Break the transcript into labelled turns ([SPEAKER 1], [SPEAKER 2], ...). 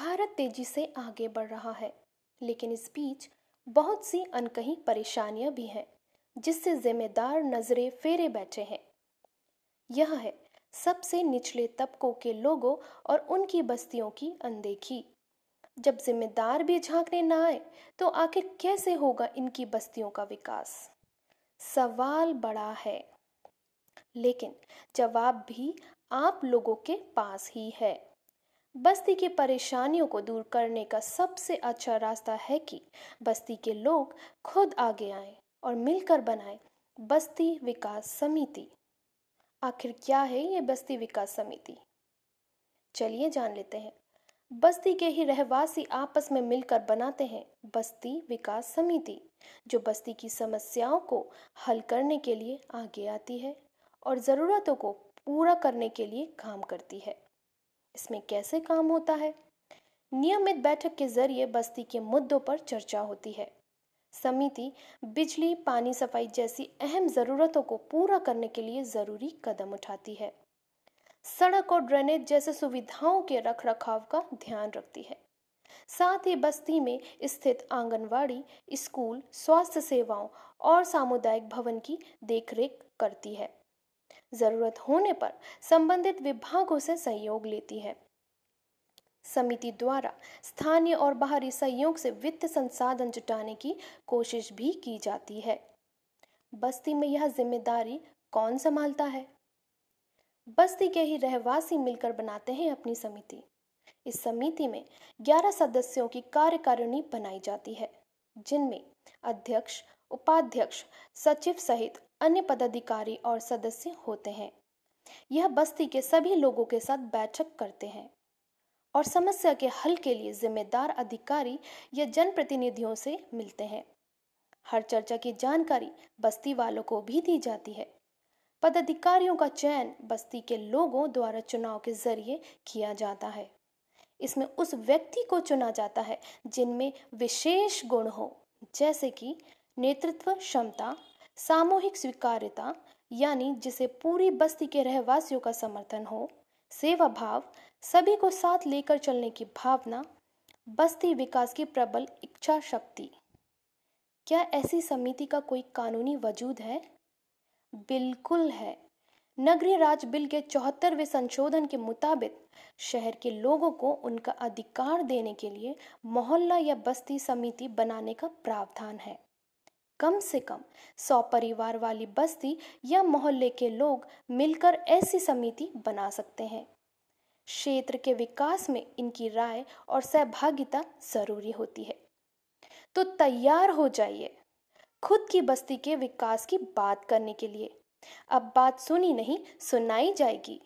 [SPEAKER 1] भारत तेज़ी से आगे बढ़ रहा है, लेकिन इस बीच बहुत सी अनकही परेशानियाँ भी हैं, जिससे जिम्मेदार नज़रें फेरे बैठे हैं। यह है सबसे निचले तबकों के लोगों और उनकी बस्तियों की अनदेखी। जब जिम्मेदार भी झांकने ना आए तो आखिर कैसे होगा इनकी बस्तियों का विकास? सवाल बड़ा है, लेकिन जवाब भी आप लोगों के पास ही है। बस्ती की परेशानियों को दूर करने का सबसे अच्छा रास्ता है कि बस्ती के लोग खुद आगे आए और मिलकर बनाए बस्ती विकास समिति। आखिर क्या है ये बस्ती विकास समिति? चलिए जान लेते हैं। बस्ती के ही रहवासी आपस में मिलकर बनाते हैं बस्ती विकास समिति, जो बस्ती की समस्याओं को हल करने के लिए आगे आती है और ज़रूरतों को पूरा करने के लिए काम करती है। इसमें कैसे काम होता है? नियमित बैठक के ज़रिए बस्ती के मुद्दों पर चर्चा होती है। समिति, बिजली, पानी सफ़ाई जैसी अहम जरूरतों को पूरा करने के लिए ज़रूरी कदम उठाती है। सड़क और ड्रेनेज जैसे सुविधाओं के रख रखाव का ध्यान रखती है। साथ ही बस्ती में स्थित आंगनवाड़ी, स्कूल, स्वास्थ्य सेवाओं और सामुदायिक भवन की देखरेख करती है। ज़रूरत होने पर संबंधित विभागों से सहयोग लेती है। समिति द्वारा स्थानीय और बाहरी सहयोग से वित्त संसाधन जुटाने की कोशिश भी की जाती है। बस्ती में यह ज़िम्मेदारी कौन संभालता है? बस्ती के ही रहवासी मिलकर बनाते हैं अपनी समिति। इस समिति में 11 सदस्यों की कार्यकारिणी बनाई जाती है, जिनमें अध्यक्ष उपाध्यक्ष, सचिव सहित अन्य पदाधिकारी और सदस्य होते हैं। यह बस्ती के सभी लोगों के साथ बैठक करते हैं और समस्या के हल के लिए जिम्मेदार अधिकारी या जनप्रतिनिधियों से मिलते हैं। हर चर्चा की जानकारी बस्ती वालों को भी दी जाती है। पदाधिकारियों का चयन बस्ती के लोगों द्वारा चुनाव के ज़रिए किया जाता है। इसमें उस व्यक्ति को चुना जाता है जिनमें विशेष गुण हो, जैसे कि नेतृत्व क्षमता, सामूहिक स्वीकार्यता, यानी जिसे पूरी बस्ती के रहवासियों का समर्थन हो, सेवा भाव, सभी को साथ लेकर चलने की भावना, बस्ती विकास की प्रबल इच्छा शक्ति। क्या ऐसी समिति का कोई कानूनी वजूद है? बिल्कुल है। नगरीय राज बिल के चौहत्तरवें संशोधन के मुताबिक शहर के लोगों को उनका अधिकार देने के लिए मोहल्ला या बस्ती समिति बनाने का प्रावधान है। कम से कम सौ परिवार वाली बस्ती या मोहल्ले के लोग मिलकर ऐसी समिति बना सकते हैं। क्षेत्र के विकास में इनकी राय और सहभागिता ज़रूरी होती है। तो तैयार हो जाइए खुद की बस्ती के विकास की बात करने के लिए। अब बात सुनी नहीं, सुनाई जाएगी।